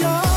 your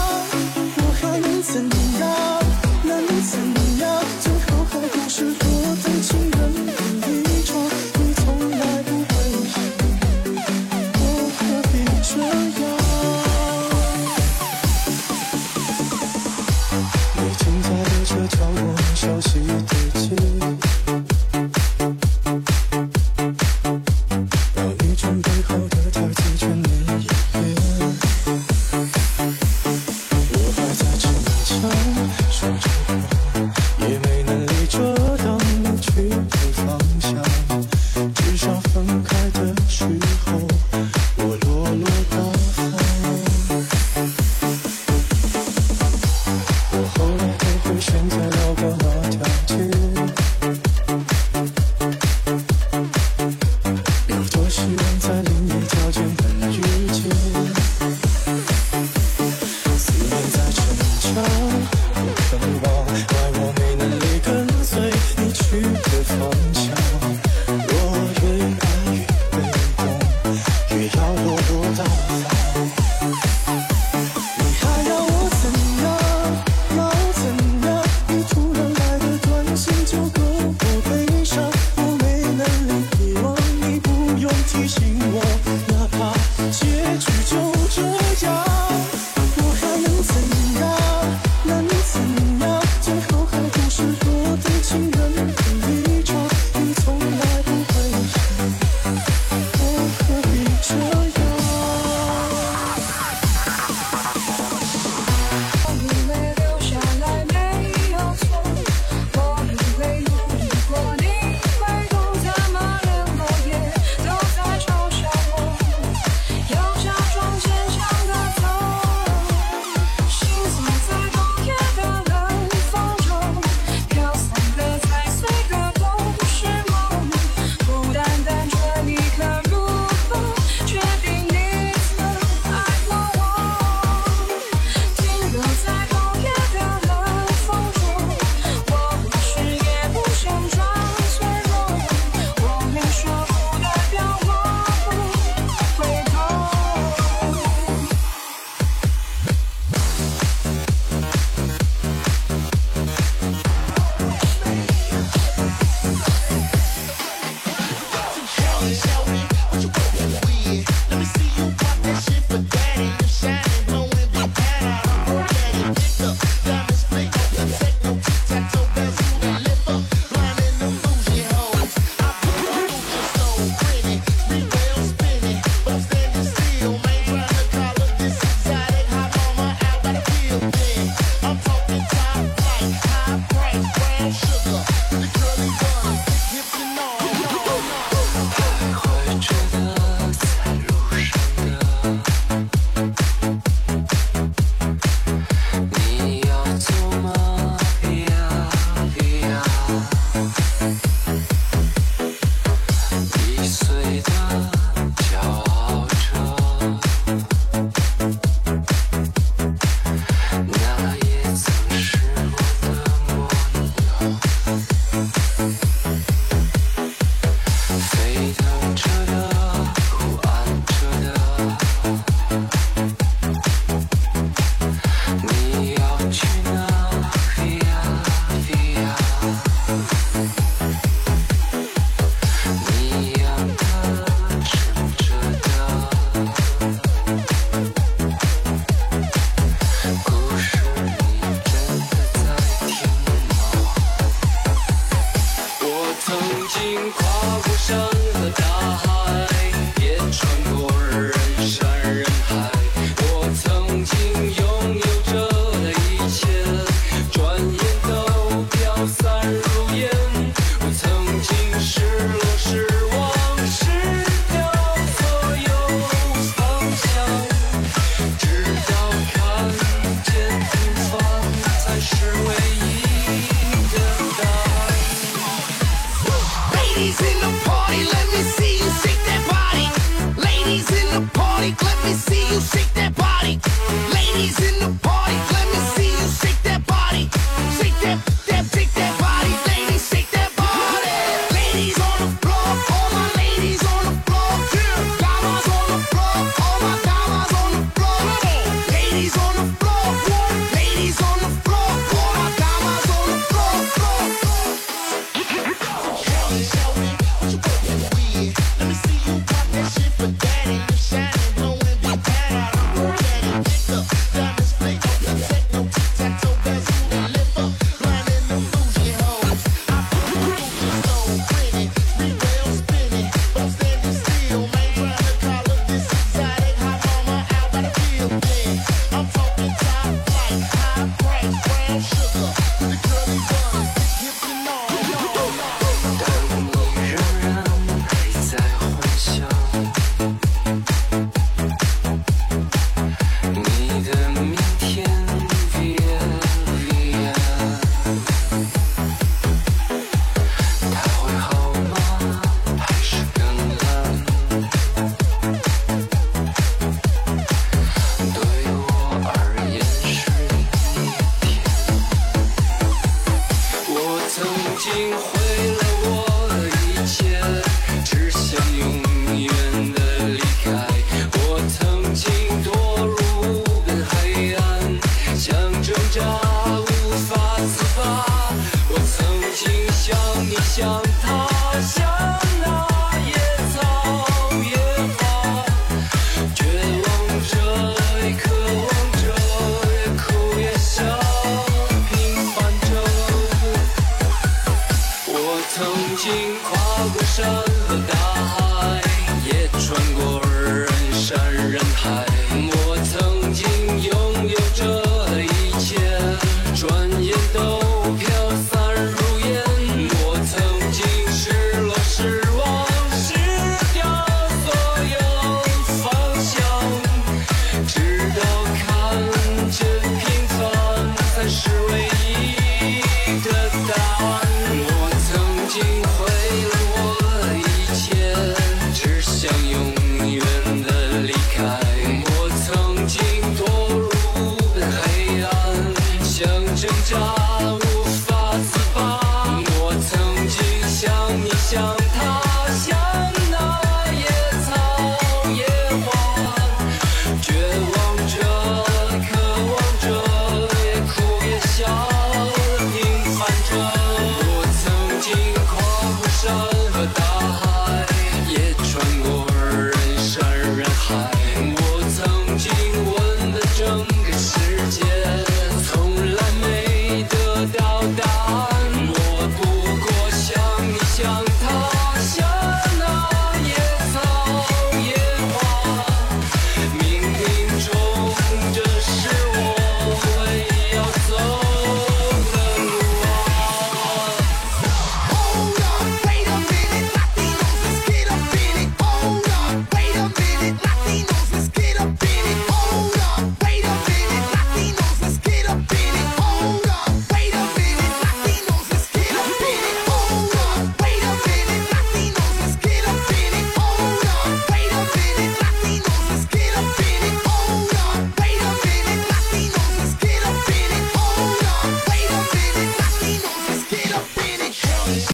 easy. 我曾经跨过山和大海也穿过人山人海我曾